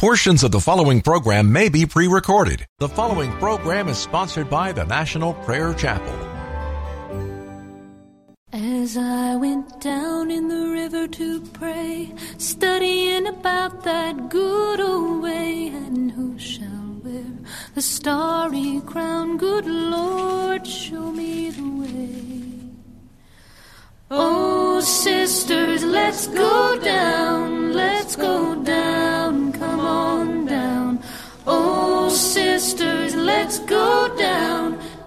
Portions of the following program may be pre recorded. The following program is sponsored by the National Prayer Chapel. As I went down in the river to pray, studying about that good old way, and who shall wear the starry crown? Good Lord, show me the way. Oh, sisters, let's go down, let's go down,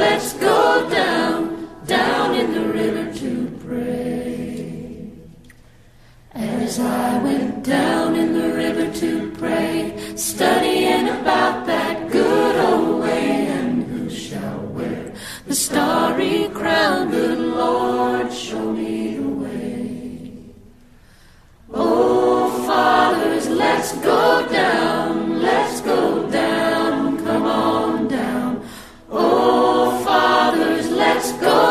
let's go down, down in the river to pray. As I went down in the river to pray, studying about that good old way, and who shall wear the starry crown? Good Lord, show me the way. Oh, fathers, let's go down, go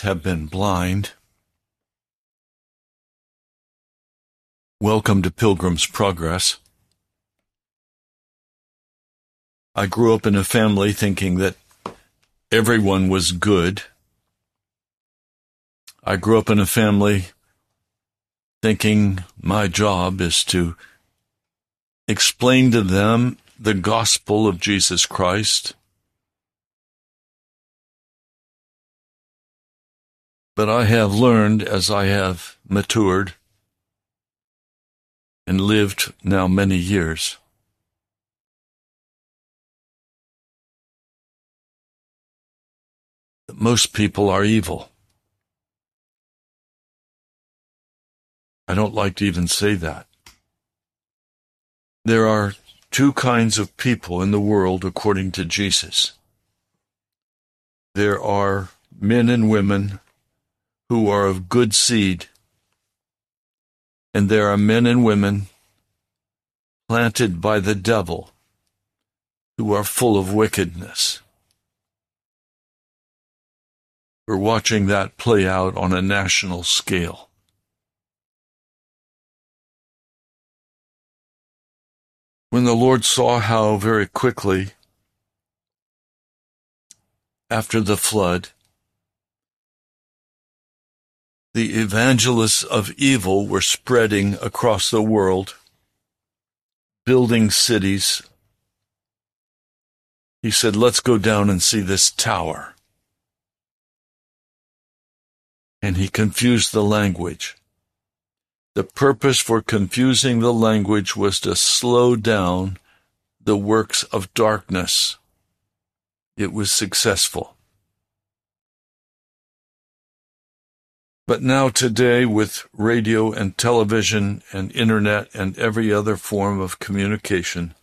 have been blind. Welcome to Pilgrim's Progress. I grew up in a family thinking that everyone was good. I grew up in a family thinking my job is to explain to them the gospel of Jesus Christ. But I have learned as I have matured and lived now many years that most people are evil. I don't like to even say that. There are two kinds of people in the world according to Jesus. There are men and women who are of good seed, and there are men and women planted by the devil who are full of wickedness. We're watching that play out on a national scale. When the Lord saw how very quickly, after the flood, the evangelists of evil were spreading across the world, building cities. He said, Let's go down and see this tower. And he confused the language. The purpose for confusing the language was to slow down the works of darkness it was successful. But now, today, with radio and television and internet and every other form of communication,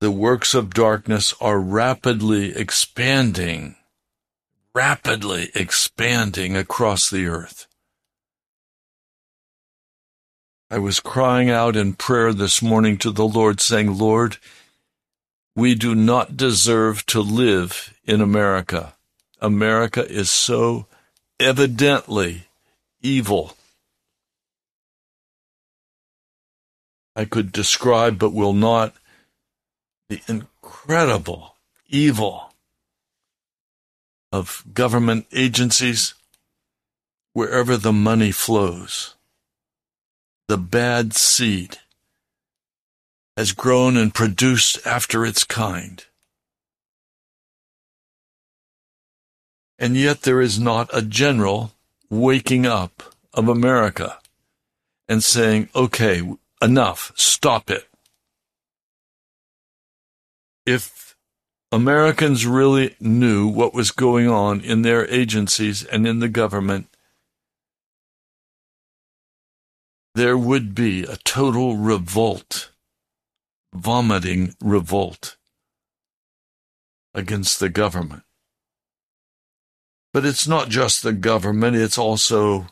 the works of darkness are rapidly expanding, rapidly expanding across the earth. I was crying out in prayer this morning to the Lord, saying, Lord, we do not deserve to live in America. America is so evidently evil. I could describe, but will not, the incredible evil of government agencies wherever the money flows. The bad seed has grown and produced after its kind. And yet there is not a general waking up of America and saying, okay, enough, stop it. If Americans really knew what was going on in their agencies and in the government, there would be a total revolt, vomiting revolt against the government. But it's not just the government, it's also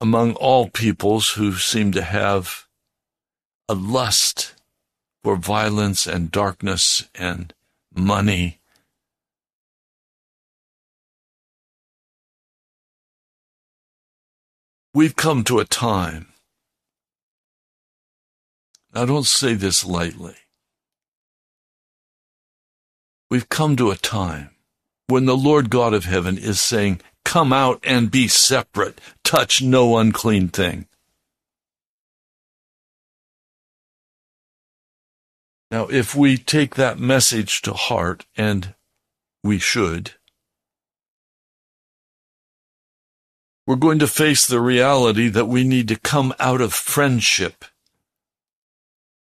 among all peoples who seem to have a lust for violence and darkness and money. We've come to a time, I don't say this lightly, we've come to a time when the Lord God of heaven is saying, Come out and be separate, touch no unclean thing. Now, if we take that message to heart, and we should, we're going to face the reality that we need to come out of friendship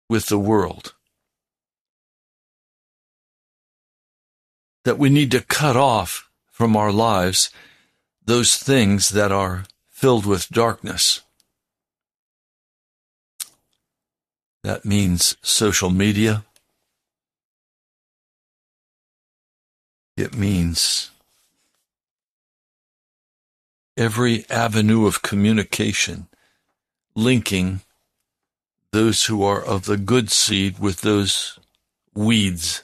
with the world. That we need to cut off from our lives those things that are filled with darkness. That means social media. It means every avenue of communication linking those who are of the good seed with those weeds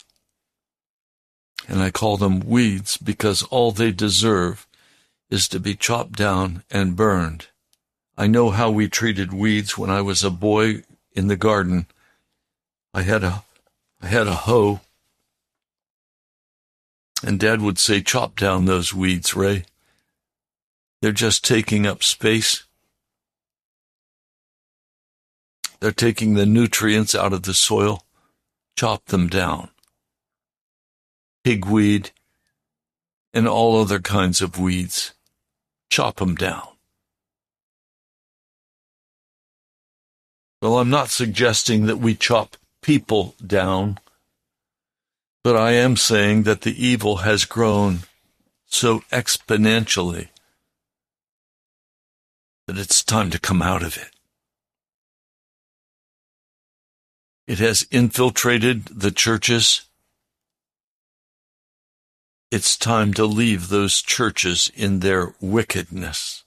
and I call them weeds because all they deserve is to be chopped down and burned. I know how we treated weeds when I was a boy in the garden. I had a, I had a hoe, and Dad would say, chop down those weeds, Ray. They're just taking up space. They're taking the nutrients out of the soil. Chop them down pigweed, and all other kinds of weeds. Chop them down. Well, I'm not suggesting that we chop people down, but I am saying that the evil has grown so exponentially that it's time to come out of it. It has infiltrated the churches. It's time to leave those churches in their wickedness,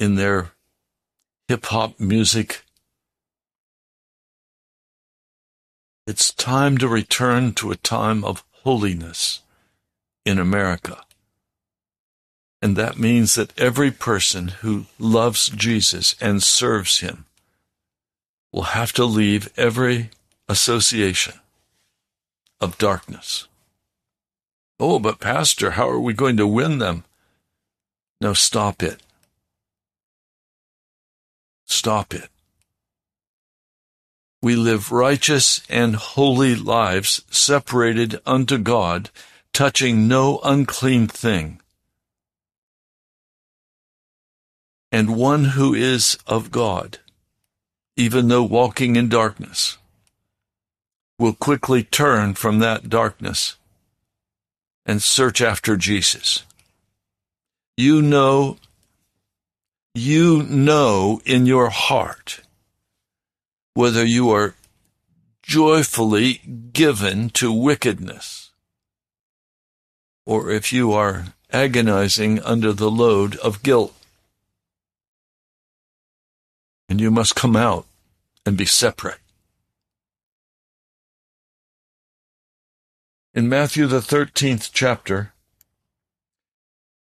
in their hip hop music. It's time to return to a time of holiness in America. And that means that every person who loves Jesus and serves him will have to leave every association of darkness. Oh, but Pastor, how are we going to win them? No, stop it. Stop it. We live righteous and holy lives separated unto God, touching no unclean thing. And one who is of God, even though walking in darkness, will quickly turn from that darkness and search after Jesus. You know, you know in your heart whether you are joyfully given to wickedness or if you are agonizing under the load of guilt. And you must come out and be separate. In Matthew, the 13th chapter,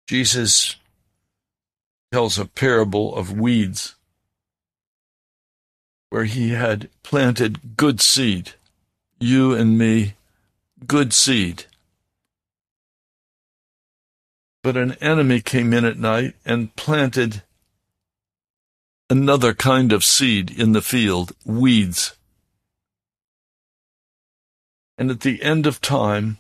Jesus tells a parable of weeds where he had planted good seed, you and me, good seed. But an enemy came in at night and planted another kind of seed in the field, weeds. And at the end of time,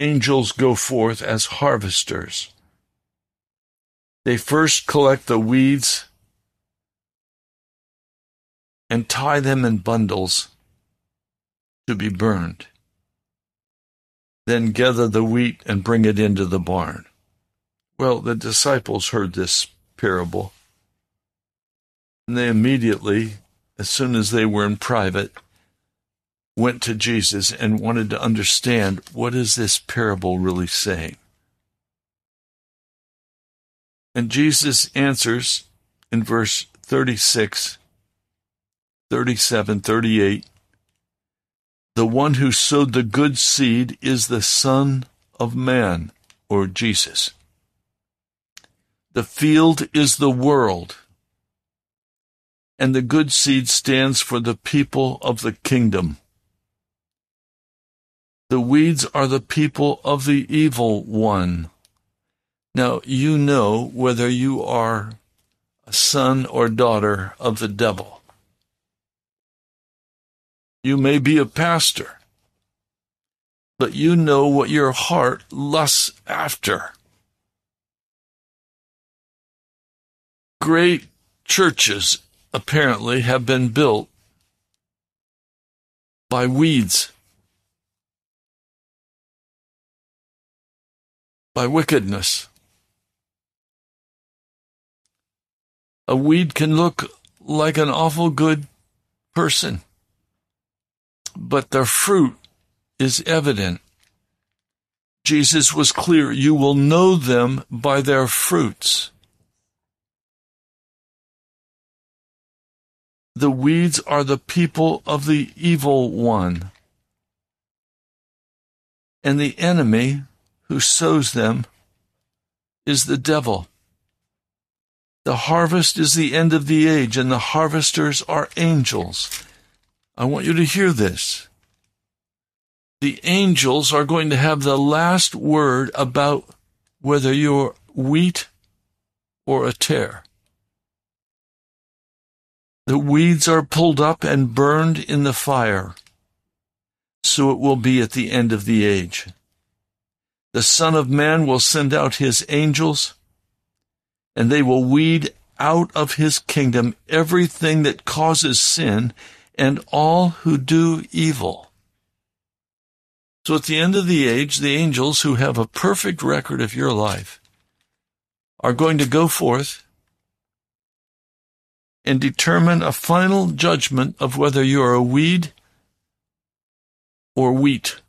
angels go forth as harvesters. They first collect the weeds and tie them in bundles to be burned. Then gather the wheat and bring it into the barn. Well, the disciples heard this parable, and they immediately as soon as they were in private, went to Jesus and wanted to understand what is this parable really saying. And Jesus answers in verse 36, 37, 38, the one who sowed the good seed is the Son of Man, or Jesus. The field is the world and the good seed stands for the people of the kingdom. The weeds are the people of the evil one. Now you know whether you are a son or daughter of the devil. You may be a pastor, but you know what your heart lusts after. Great churches apparently have been built by weeds, by wickedness. A weed can look like an awful good person, but their fruit is evident. Jesus was clear, you will know them by their fruits. The weeds are the people of the evil one. And the enemy who sows them is the devil. The harvest is the end of the age, and the harvesters are angels. I want you to hear this. The angels are going to have the last word about whether you're wheat or a tare. The weeds are pulled up and burned in the fire. So it will be at the end of the age. The Son of Man will send out his angels, and they will weed out of his kingdom everything that causes sin and all who do evil. So at the end of the age, the angels who have a perfect record of your life are going to go forth and determine a final judgment of whether you are a weed or wheat.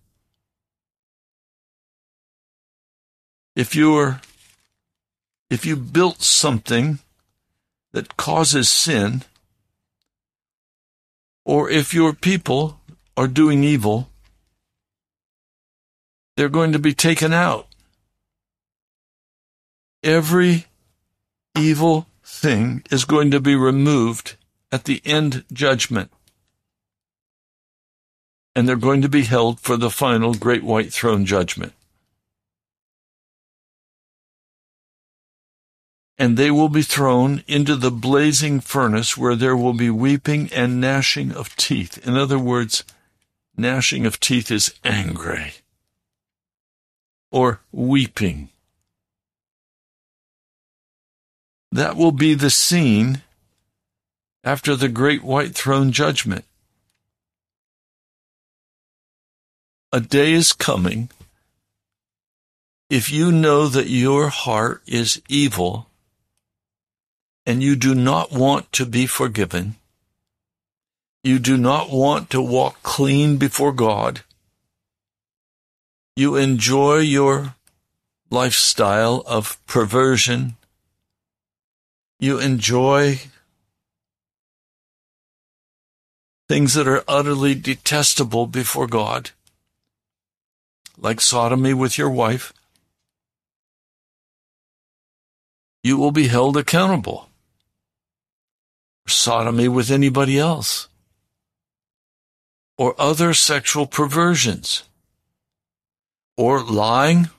If you're if you built something that causes sin, or if your people are doing evil, they're going to be taken out. Every evil thing is going to be removed at the end judgment. And they're going to be held for the final great white throne judgment. And they will be thrown into the blazing furnace where there will be weeping and gnashing of teeth. In other words, gnashing of teeth is angry or weeping. That will be the scene after the great white throne judgment. A day is coming. If you know that your heart is evil and you do not want to be forgiven, you do not want to walk clean before God, you enjoy your lifestyle of perversion, you enjoy things that are utterly detestable before God like sodomy with your wife, you will be held accountable. Sodomy with anybody else. Or other sexual perversions. Or lying.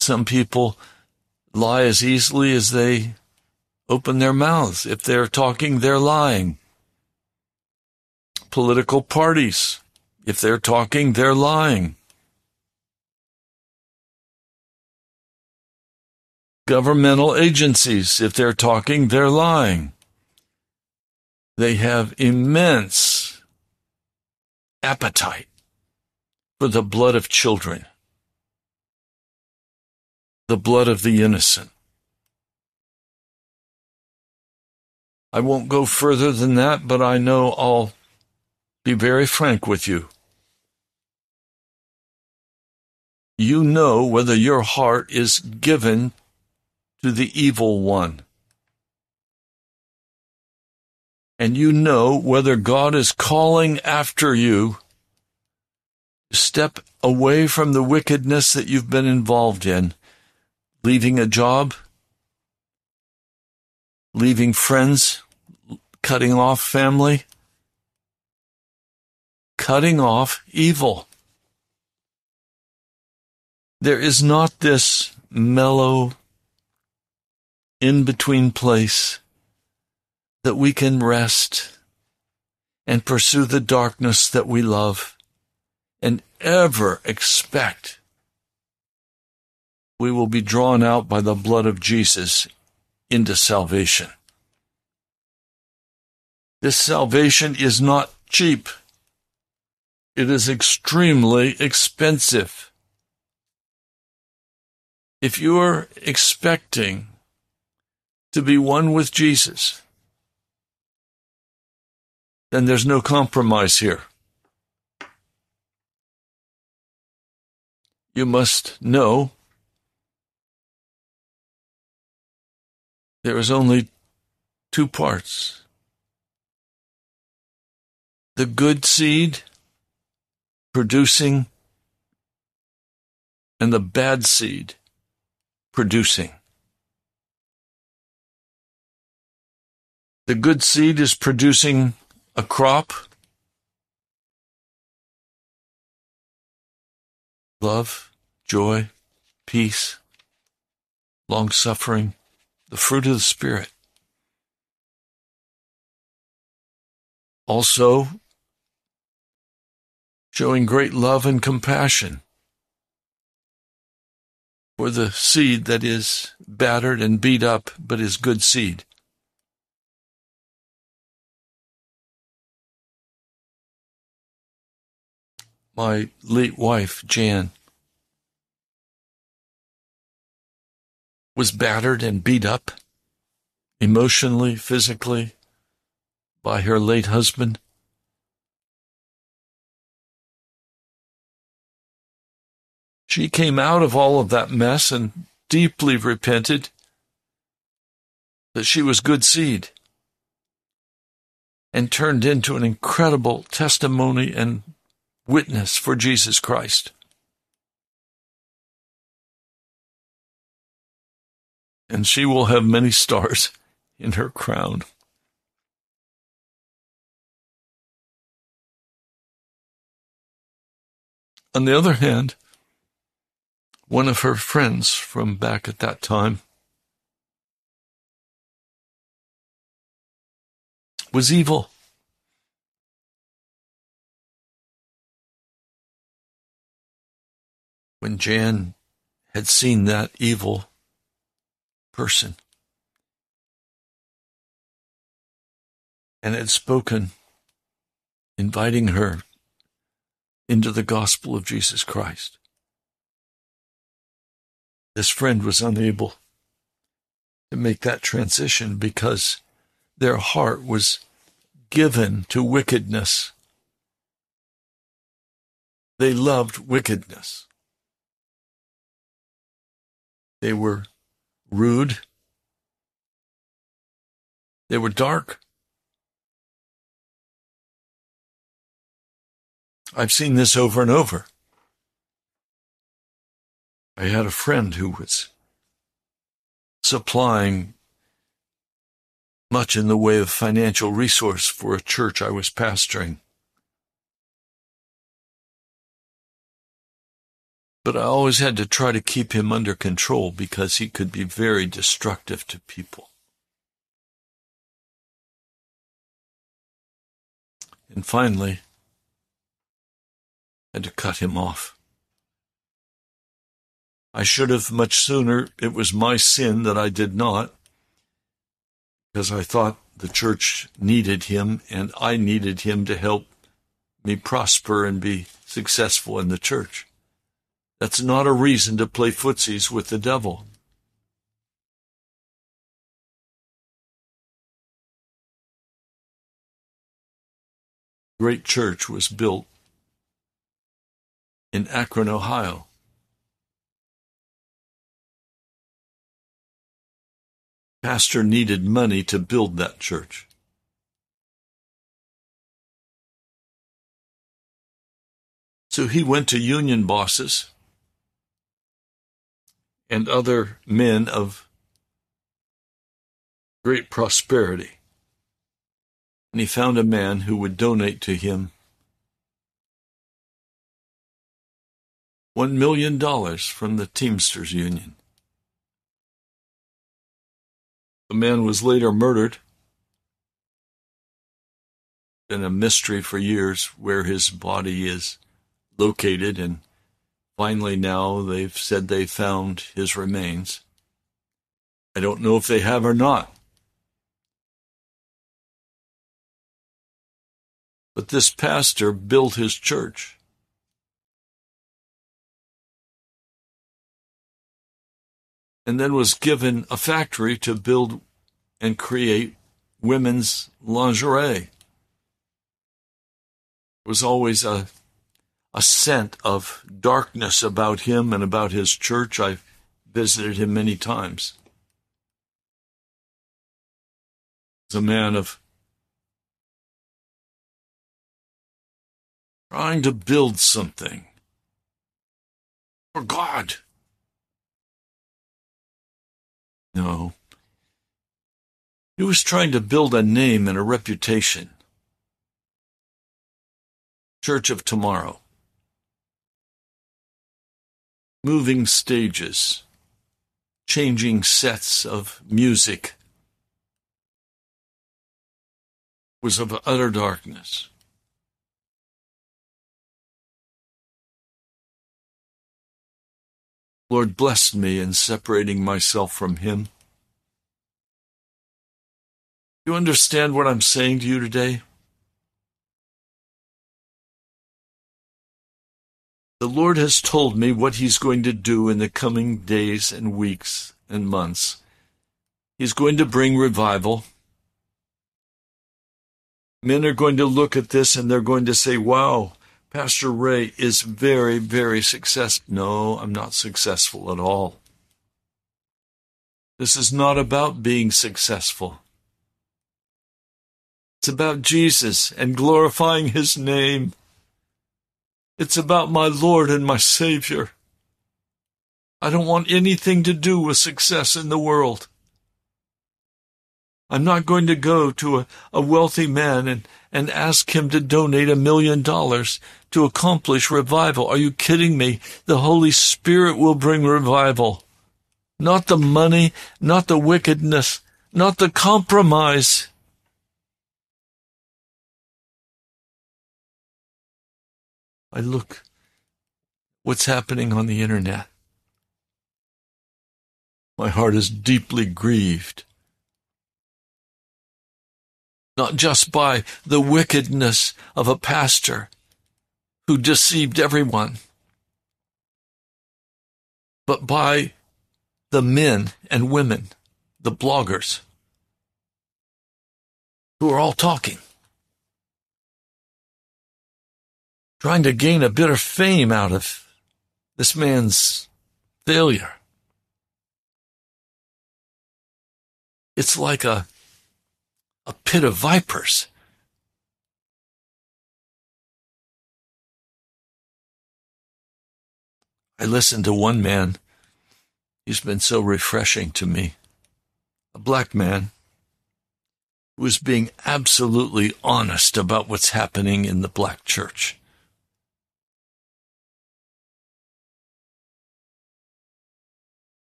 Some people lie as easily as they open their mouths. If they're talking, they're lying. Political parties. If they're talking, they're lying. governmental agencies. If they're talking, they're lying. They have immense appetite for the blood of children, the blood of the innocent. I won't go further than that, but I know I'll be very frank with you. You know whether your heart is given to the evil one. And you know whether God is calling after you step away from the wickedness that you've been involved in, leaving a job, leaving friends, cutting off family, cutting off evil. There is not this mellow, in between place that we can rest and pursue the darkness that we love and ever expect we will be drawn out by the blood of Jesus into salvation. This salvation is not cheap. It is extremely expensive. If you're expecting to be one with Jesus, then there's no compromise here. You must know there is only two parts the good seed producing and the bad seed producing. The good seed is producing a crop. Love, joy, peace, long suffering, the fruit of the Spirit. Also, showing great love and compassion for the seed that is battered and beat up, but is good seed. my late wife, Jan, was battered and beat up emotionally, physically by her late husband. She came out of all of that mess and deeply repented that she was good seed and turned into an incredible testimony and witness for Jesus Christ. And she will have many stars in her crown. On the other hand, one of her friends from back at that time was evil. when Jan had seen that evil person. and had spoken, inviting her into the gospel of Jesus Christ. This friend was unable to make that transition because their heart was given to wickedness. They loved wickedness. They were rude. They were dark. I've seen this over and over. I had a friend who was supplying much in the way of financial resource for a church I was pastoring. But I always had to try to keep him under control because he could be very destructive to people. And finally, I had to cut him off. I should have much sooner. It was my sin that I did not, because I thought the church needed him and I needed him to help me prosper and be successful in the church. That's not a reason to play footsies with the devil. Great church was built in Akron, Ohio. Pastor needed money to build that church. So he went to union bosses and other men of great prosperity. And he found a man who would donate to him $1 million from the Teamsters Union. The man was later murdered. Been a mystery for years where his body is located, and finally now they've said they found his remains. I don't know if they have or not. But this pastor built his church. and then was given a factory to build and create women's lingerie. There was always a, a scent of darkness about him and about his church. I've visited him many times. He's a man of trying to build something for God. No. He was trying to build a name and a reputation. Church of Tomorrow. Moving stages, changing sets of music was of utter darkness. Lord, bless me in separating myself from him. You understand what I'm saying to you today? The Lord has told me what He's going to do in the coming days and weeks and months. He's going to bring revival. Men are going to look at this and they're going to say, wow, Pastor Ray is very, very successful. No, I'm not successful at all. This is not about being successful. It's about Jesus and glorifying His name. It's about my Lord and my Savior. I don't want anything to do with success in the world. I'm not going to go to a, a wealthy man and, and ask him to donate a million dollars to accomplish revival. Are you kidding me? The Holy Spirit will bring revival. Not the money, not the wickedness, not the compromise. I look what's happening on the internet. My heart is deeply grieved. not just by the wickedness of a pastor who deceived everyone, but by the men and women, the bloggers, who are all talking, trying to gain a bit of fame out of this man's failure. It's like a, a pit of vipers. I listened to one man. He's been so refreshing to me. A black man who was being absolutely honest about what's happening in the black church.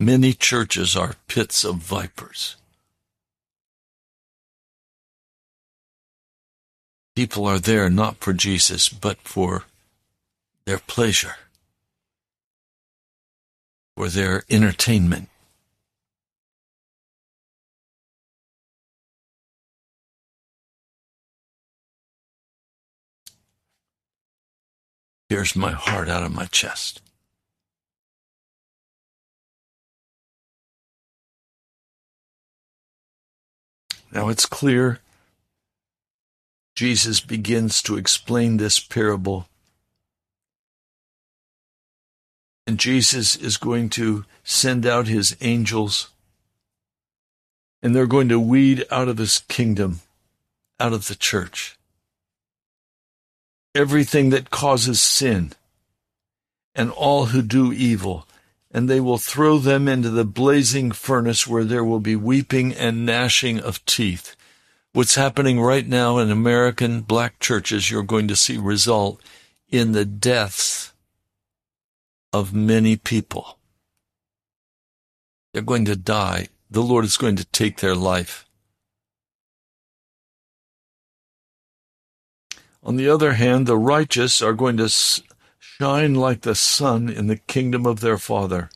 Many churches are pits of vipers. People are there not for Jesus, but for their pleasure, for their entertainment. Here's my heart out of my chest. Now it's clear Jesus begins to explain this parable. And Jesus is going to send out his angels, and they're going to weed out of his kingdom, out of the church, everything that causes sin and all who do evil and they will throw them into the blazing furnace where there will be weeping and gnashing of teeth. What's happening right now in American black churches, you're going to see result in the deaths of many people. They're going to die. The Lord is going to take their life. On the other hand, the righteous are going to shine like the sun in the kingdom of their Father.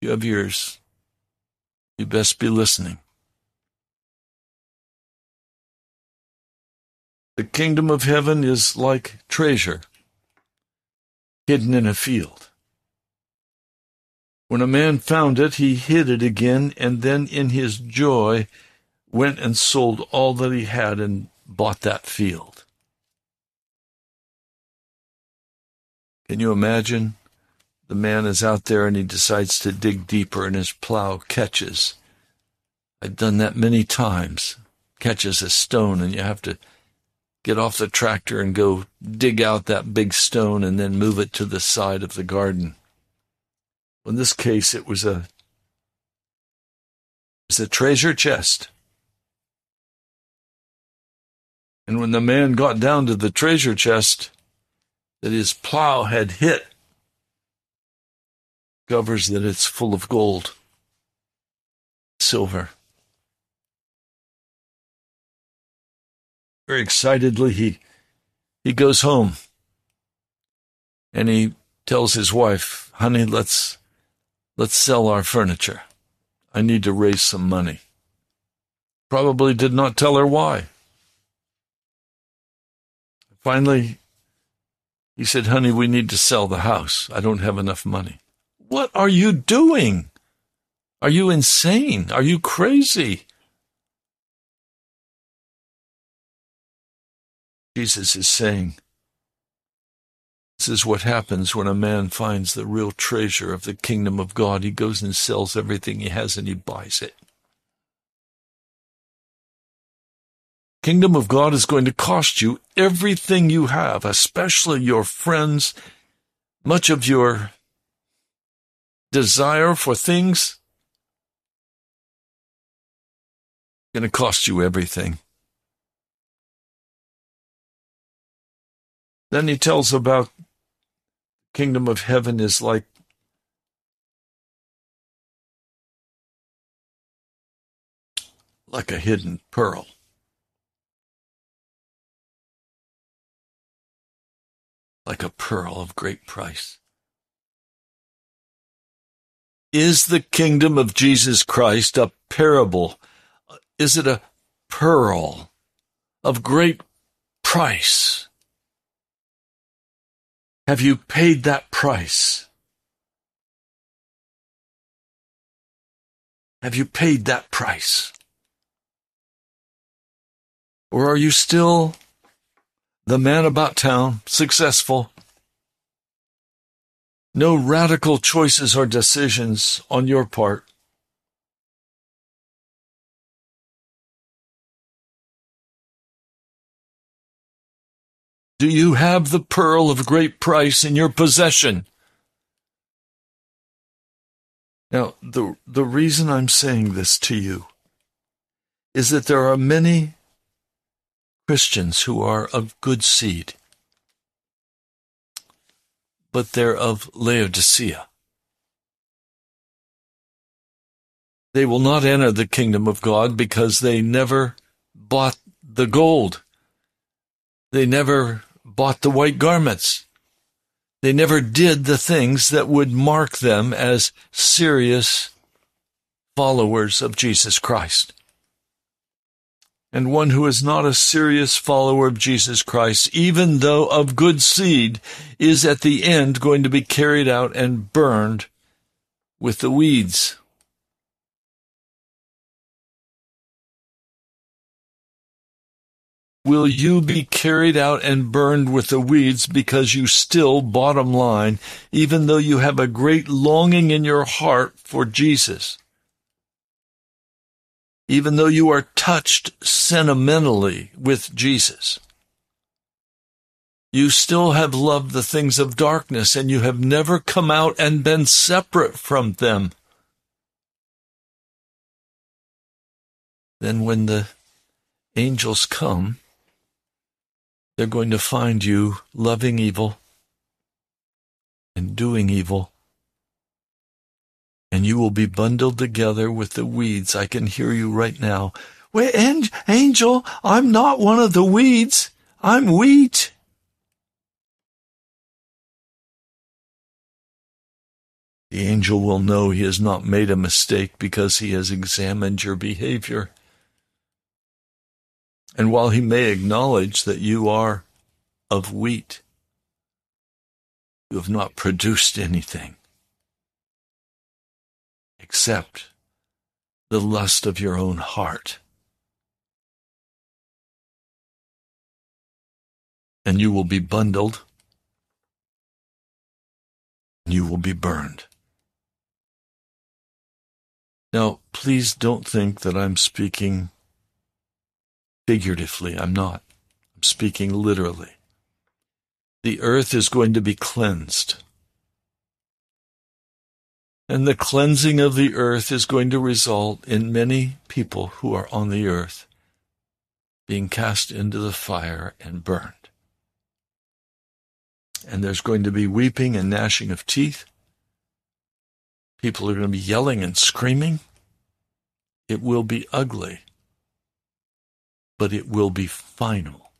You have ears. You best be listening. The kingdom of heaven is like treasure hidden in a field. When a man found it, he hid it again, and then in his joy went and sold all that he had and bought that field. Can you imagine? The man is out there and he decides to dig deeper and his plow catches. I've done that many times. Catches a stone and you have to get off the tractor and go dig out that big stone and then move it to the side of the garden. In this case, it was a it was a treasure chest. And when the man got down to the treasure chest, that his plow had hit covers that it's full of gold, silver. Very excitedly, he, he goes home and he tells his wife, honey, let's, let's sell our furniture. I need to raise some money. Probably did not tell her why. Finally, he said, Honey, we need to sell the house. I don't have enough money. What are you doing? Are you insane? Are you crazy? Jesus is saying, This is what happens when a man finds the real treasure of the kingdom of God. He goes and sells everything he has and he buys it. Kingdom of God is going to cost you everything you have, especially your friends, much of your desire for things. Going to cost you everything. Then he tells about kingdom of heaven is like like a hidden pearl. Like a pearl of great price. Is the kingdom of Jesus Christ a parable Is it a pearl of great price? Have you paid that price? Have you paid that price? Or are you still the man about town, successful? No radical choices or decisions on your part. Do you have the pearl of great price in your possession? Now, the, the reason I'm saying this to you is that there are many Christians who are of good seed, but they're of Laodicea. They will not enter the kingdom of God because they never bought the gold. They never bought the white garments. They never did the things that would mark them as serious followers of Jesus Christ. And one who is not a serious follower of Jesus Christ, even though of good seed, is at the end going to be carried out and burned with the weeds. Will you be carried out and burned with the weeds because you still, bottom line, even though you have a great longing in your heart for Jesus? Even though you are touched sentimentally with Jesus, you still have loved the things of darkness and you have never come out and been separate from them. Then when the angels come, they're going to find you loving evil and doing evil. And you will be bundled together with the weeds. I can hear you right now. Wait, Angel, I'm not one of the weeds. I'm wheat. The angel will know he has not made a mistake because he has examined your behavior. And while he may acknowledge that you are of wheat, you have not produced anything except the lust of your own heart. And you will be bundled, you will be burned. Now, please don't think that I'm speaking figuratively. I'm not. I'm speaking literally. The earth is going to be cleansed. And the cleansing of the earth is going to result in many people who are on the earth being cast into the fire and burned. And there's going to be weeping and gnashing of teeth. People are going to be yelling and screaming. It will be ugly but it will be final.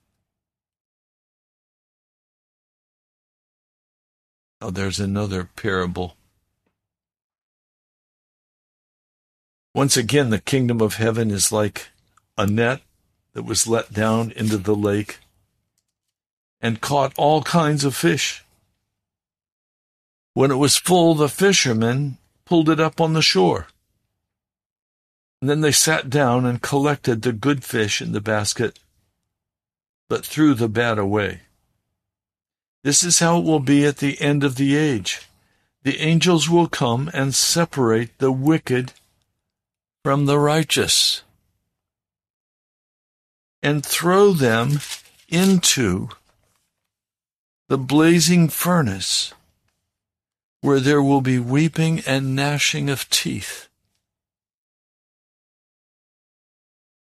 Oh, there's another parable. Once again, the kingdom of heaven is like a net that was let down into the lake and caught all kinds of fish. When it was full, the fishermen pulled it up on the shore. And then they sat down and collected the good fish in the basket, but threw the bad away. This is how it will be at the end of the age. The angels will come and separate the wicked from the righteous and throw them into the blazing furnace where there will be weeping and gnashing of teeth.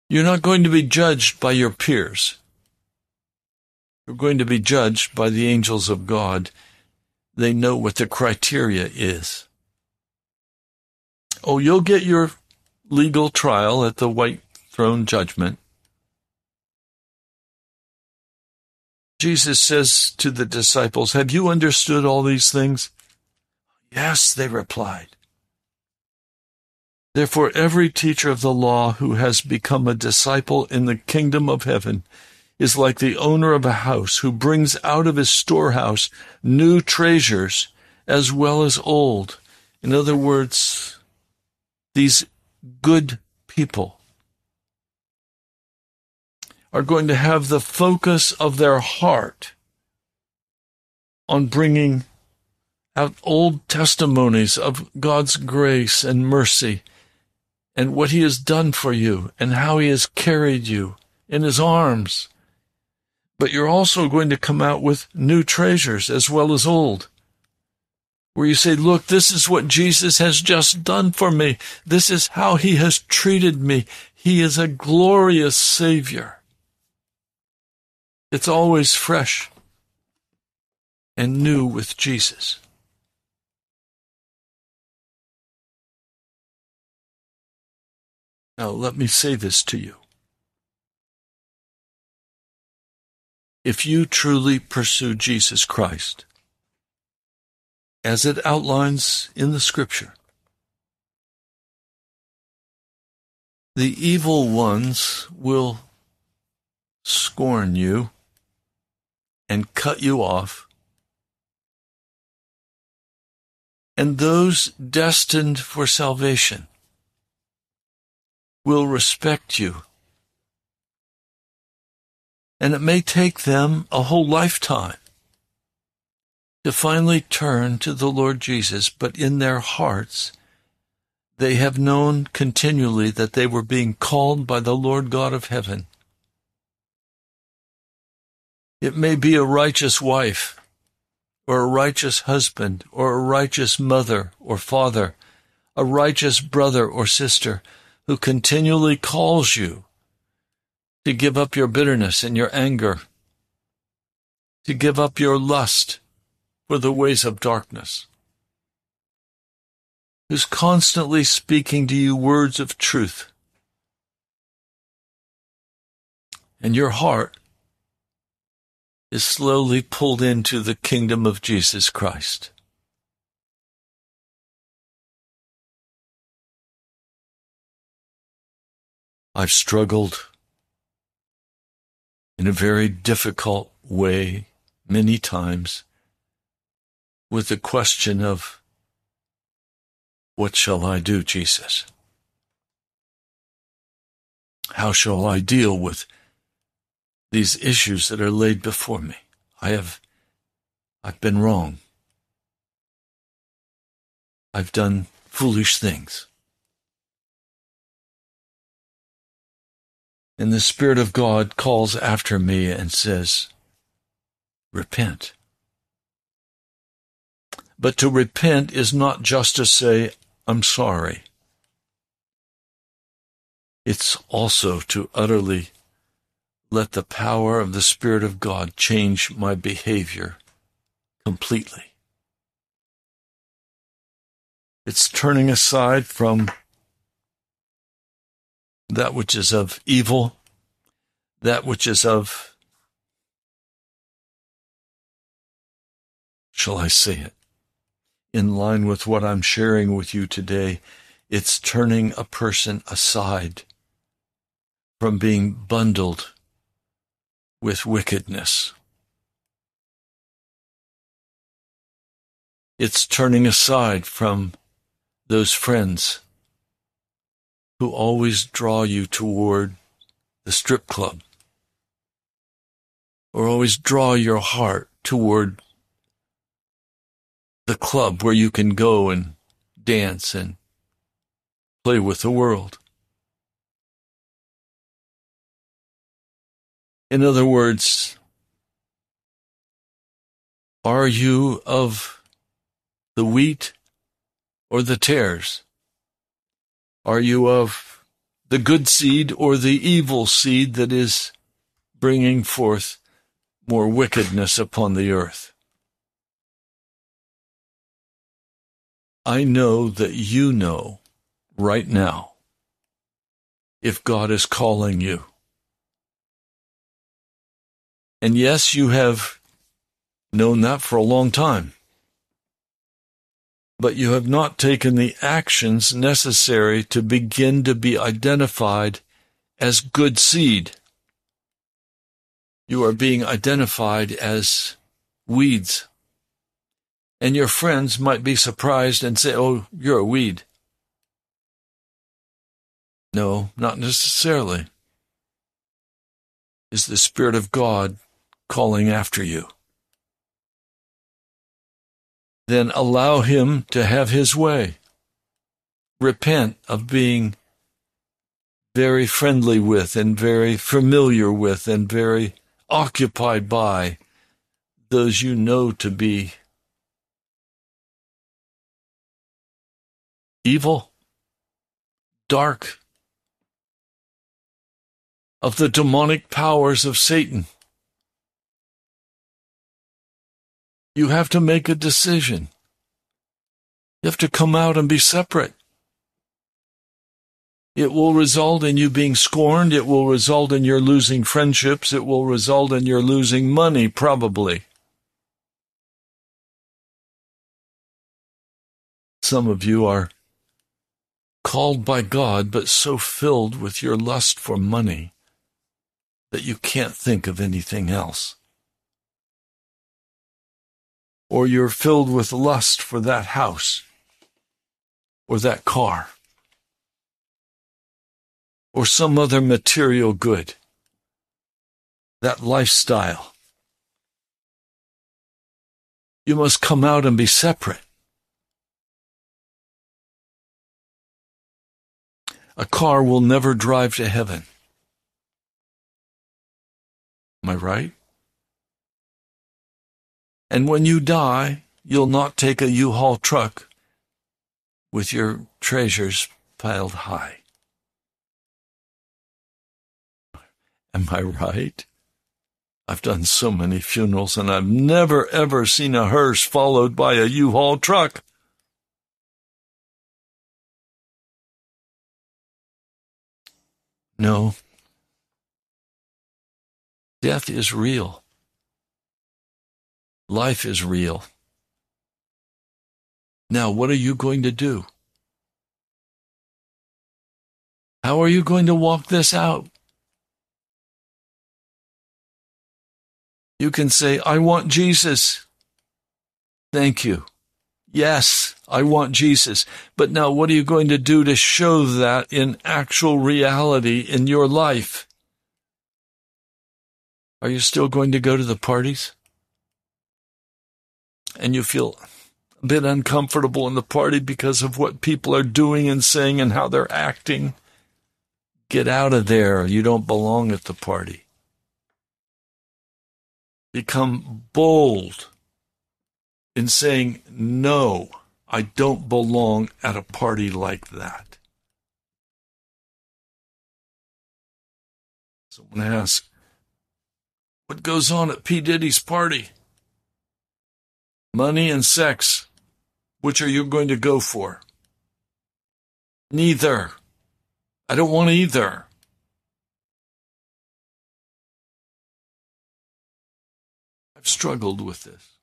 You're not going to be judged by your peers. You're going to be judged by the angels of God. They know what the criteria is. Oh, you'll get your legal trial at the white throne judgment. Jesus says to the disciples, Have you understood all these things? Yes, they replied. Therefore, every teacher of the law who has become a disciple in the kingdom of heaven is like the owner of a house who brings out of his storehouse new treasures as well as old. In other words, these good people are going to have the focus of their heart on bringing out old testimonies of God's grace and mercy and what He has done for you and how He has carried you in His arms. But you're also going to come out with new treasures as well as old. Where you say, look, this is what Jesus has just done for me. This is how He has treated me. He is a glorious Savior. It's always fresh and new with Jesus. Now, let me say this to you. If you truly pursue Jesus Christ, as it outlines in the Scripture, the evil ones will scorn you and cut you off. And those destined for salvation will respect you. And it may take them a whole lifetime to finally turn to the Lord Jesus, but in their hearts, they have known continually that they were being called by the Lord God of heaven. It may be a righteous wife, or a righteous husband, or a righteous mother or father, a righteous brother or sister who continually calls you to give up your bitterness and your anger, to give up your lust for the ways of darkness, who's constantly speaking to you words of truth. And your heart is slowly pulled into the kingdom of Jesus Christ. I've struggled in a very difficult way many times with the question of, What shall I do, Jesus? How shall I deal with these issues that are laid before me? I have, I've been wrong. I've done foolish things. And the Spirit of God calls after me and says, Repent. But to repent is not just to say, I'm sorry. It's also to utterly let the power of the Spirit of God change my behavior completely. It's turning aside from that which is of evil, that which is of, shall I say it, in line with what I'm sharing with you today, it's turning a person aside from being bundled with wickedness. It's turning aside from those friends who always draw you toward the strip club or always draw your heart toward the club where you can go and dance and play with the world. In other words, are you of the wheat or the tares? Are you of the good seed or the evil seed that is bringing forth more wickedness upon the earth? I know that you know right now if God is calling you. And yes, you have known that for a long time. but you have not taken the actions necessary to begin to be identified as good seed. You are being identified as weeds. And your friends might be surprised and say, Oh, you're a weed. No, not necessarily. Is the Spirit of God calling after you? Then allow Him to have His way. Repent of being very friendly with and very familiar with and very occupied by those you know to be evil, dark, of the demonic powers of Satan. You have to make a decision. You have to come out and be separate. It will result in you being scorned. It will result in your losing friendships. It will result in your losing money, probably. Some of you are called by God, but so filled with your lust for money that you can't think of anything else. Or you're filled with lust for that house, or that car, or some other material good, that lifestyle. You must come out and be separate. A car will never drive to heaven. Am I right? And when you die, you'll not take a U-Haul truck with your treasures piled high. Am I right? I've done so many funerals and I've never ever seen a hearse followed by a U-Haul truck. No, Death is real. Life is real. Now, what are you going to do? How are you going to walk this out? You can say, I want Jesus. Thank you. Yes, I want Jesus. But now what are you going to do to show that in actual reality in your life? Are you still going to go to the parties? And you feel a bit uncomfortable in the party because of what people are doing and saying and how they're acting? Get out of there. You don't belong at the party. Become bold in saying, no, I don't belong at a party like that. Someone asks, what goes on at P. Diddy's party? Money and sex. Which are you going to go for? Neither. I don't want either. I've struggled with this.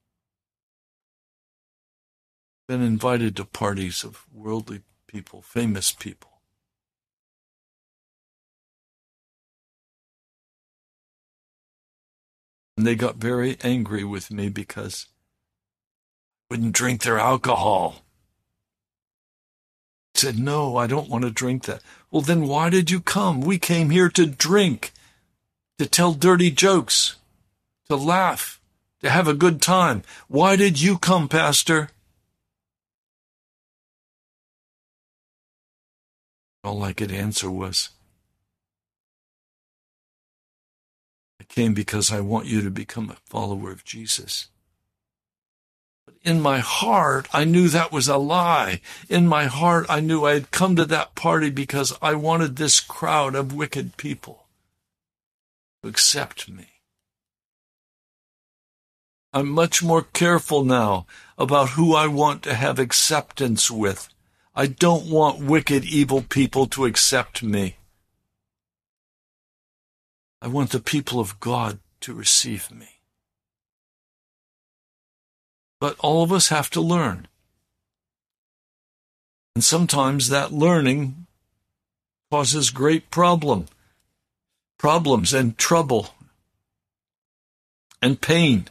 Been invited to parties of worldly people, famous people. And they got very angry with me because I wouldn't drink their alcohol. I said, No, I don't want to drink that. Well, then why did you come? We came here to drink, to tell dirty jokes, to laugh, to have a good time. Why did you come, Pastor? All I could answer was, I came because I want you to become a follower of Jesus. But in my heart, I knew that was a lie. In my heart, I knew I had come to that party because I wanted this crowd of wicked people to accept me. I'm much more careful now about who I want to have acceptance with. I don't want wicked, evil people to accept me. I want the people of God to receive me. But all of us have to learn. And sometimes that learning causes great problem, problems and trouble and pain.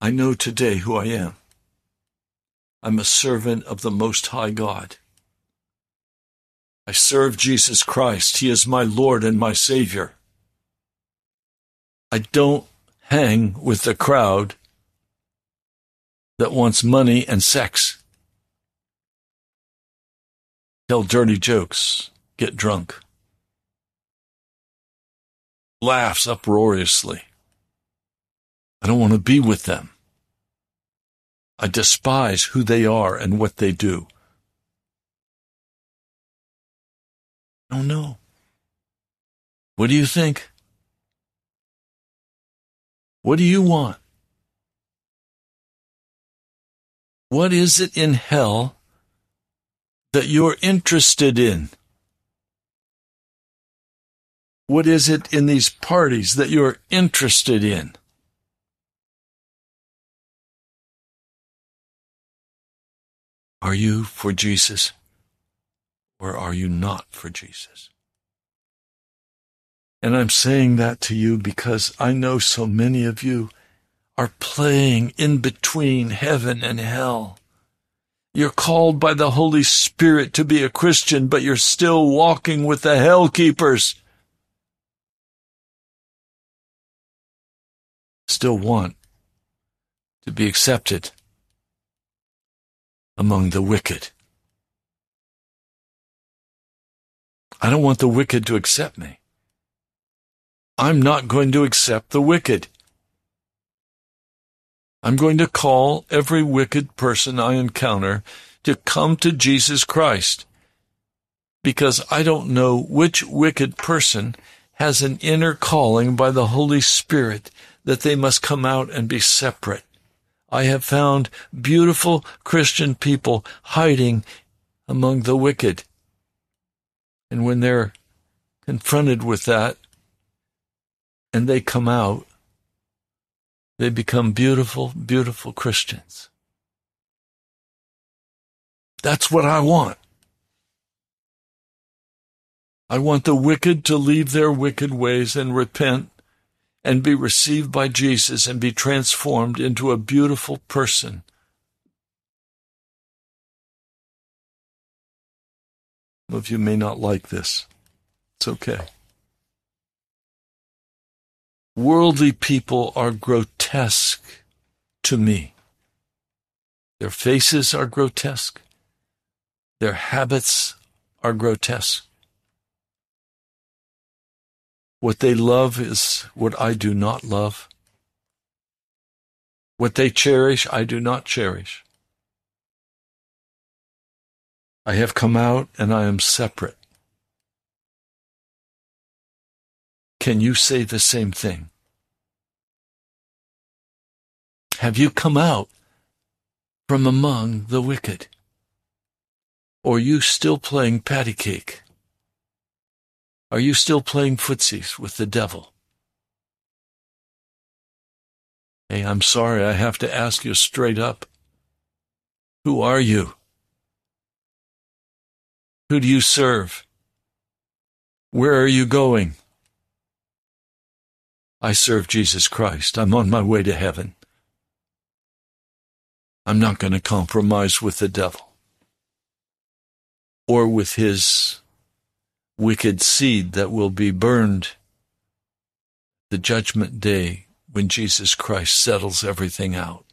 I know today who I am. I'm a servant of the Most High God. I serve Jesus Christ. He is my Lord and my Savior. I don't hang with the crowd that wants money and sex. Tell dirty jokes, get drunk, laughs uproariously. I don't want to be with them. I despise who they are and what they do. Oh no. What do you think? What do you want? What is it in hell that you're interested in? What is it in these parties that you're interested in? Are you for Jesus or are you not for Jesus? And I'm saying that to you because I know so many of you are playing in between heaven and hell. You're called by the Holy Spirit to be a Christian, but you're still walking with the hell keepers. Still want to be accepted among the wicked. I don't want the wicked to accept me. I'm not going to accept the wicked. I'm going to call every wicked person I encounter to come to Jesus Christ because I don't know which wicked person has an inner calling by the Holy Spirit that they must come out and be separate. I have found beautiful Christian people hiding among the wicked. And when they're confronted with that and they come out, they become beautiful, beautiful Christians. That's what I want. I want the wicked to leave their wicked ways and repent and be received by Jesus and be transformed into a beautiful person. Some of you may not like this. It's okay. Worldly people are grotesque to me. Their faces are grotesque. Their habits are grotesque. What they love is what I do not love. What they cherish, I do not cherish. I have come out and I am separate. Can you say the same thing? Have you come out from among the wicked? Or are you still playing patty cake? Are you still playing footsies with the devil? Hey, I'm sorry, I have to ask you straight up. Who are you? Who do you serve? Where are you going? I serve Jesus Christ. I'm on my way to heaven. I'm not going to compromise with the devil or with his wicked seed that will be burned the judgment day when Jesus Christ settles everything out.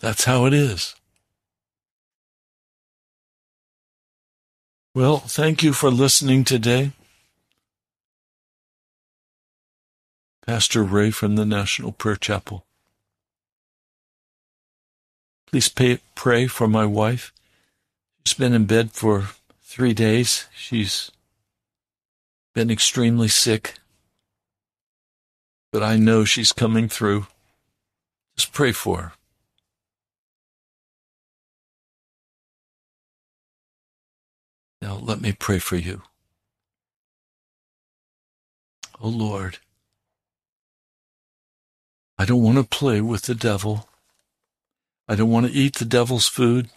That's how it is. Well, thank you for listening today. Pastor Ray from the National Prayer Chapel. Please pay, pray for my wife. She's been in bed for three days. She's been extremely sick, but I know she's coming through. Just pray for her. Now, let me pray for you. Oh Lord, I don't want to play with the devil. I don't want to eat the devil's food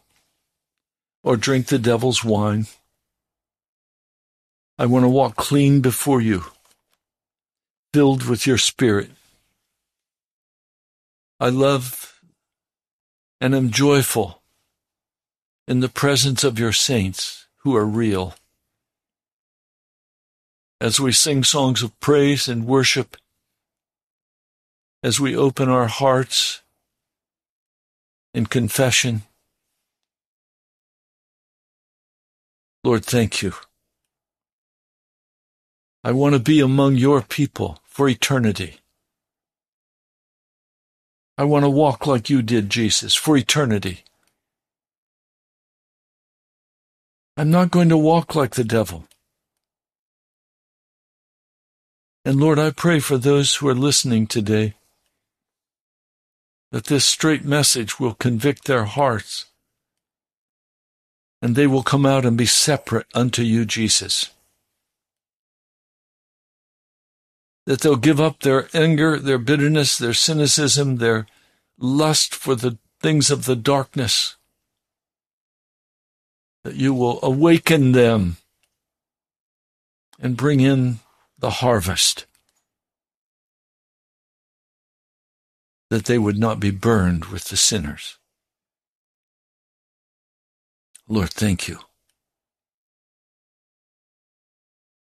or drink the devil's wine. I want to walk clean before you, filled with your spirit. I love and am joyful in the presence of your saints who are real. As we sing songs of praise and worship, as we open our hearts in confession, Lord, thank you. I want to be among your people for eternity. I want to walk like you did, Jesus, for eternity. I'm not going to walk like the devil. And Lord, I pray for those who are listening today that this straight message will convict their hearts and they will come out and be separate unto you, Jesus. That they'll give up their anger, their bitterness, their cynicism, their lust for the things of the darkness. That you will awaken them and bring in the harvest. That they would not be burned with the sinners. Lord, thank you.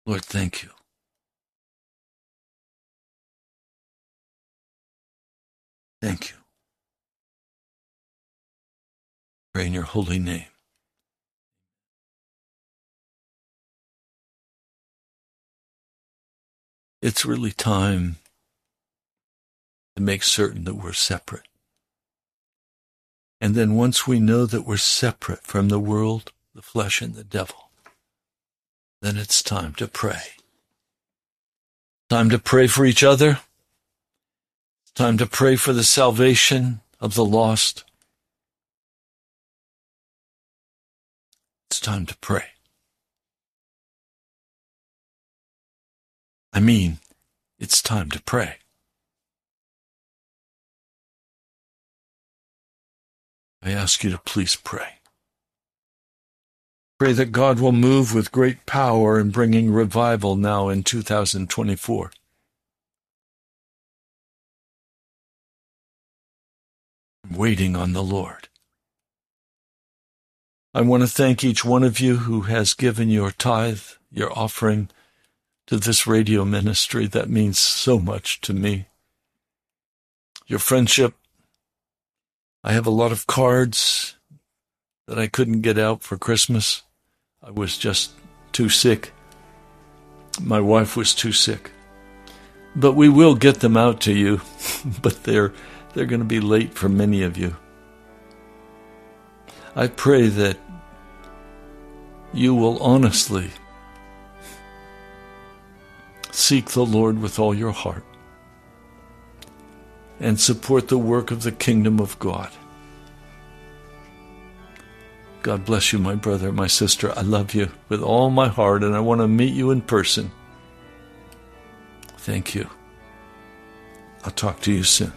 Lord, thank you. Thank you. Pray in your holy name. It's really time to make certain that we're separate. And then once we know that we're separate from the world, the flesh, and the devil, then it's time to pray. Time to pray for each other. Time to pray for the salvation of the lost. It's time to pray. I mean, it's time to pray. I ask you to please pray. Pray that God will move with great power in bringing revival now in 2024. I'm waiting on the Lord. I want to thank each one of you who has given your tithe, your offering to this radio ministry. That means so much to me. Your friendship, I have a lot of cards that I couldn't get out for Christmas. I was just too sick. My wife was too sick. But we will get them out to you, but they're they're going to be late for many of you. I pray that you will honestly seek the Lord with all your heart and support the work of the kingdom of God. God bless you, my brother, my sister. I love you with all my heart, and I want to meet you in person. Thank you. I'll talk to you soon.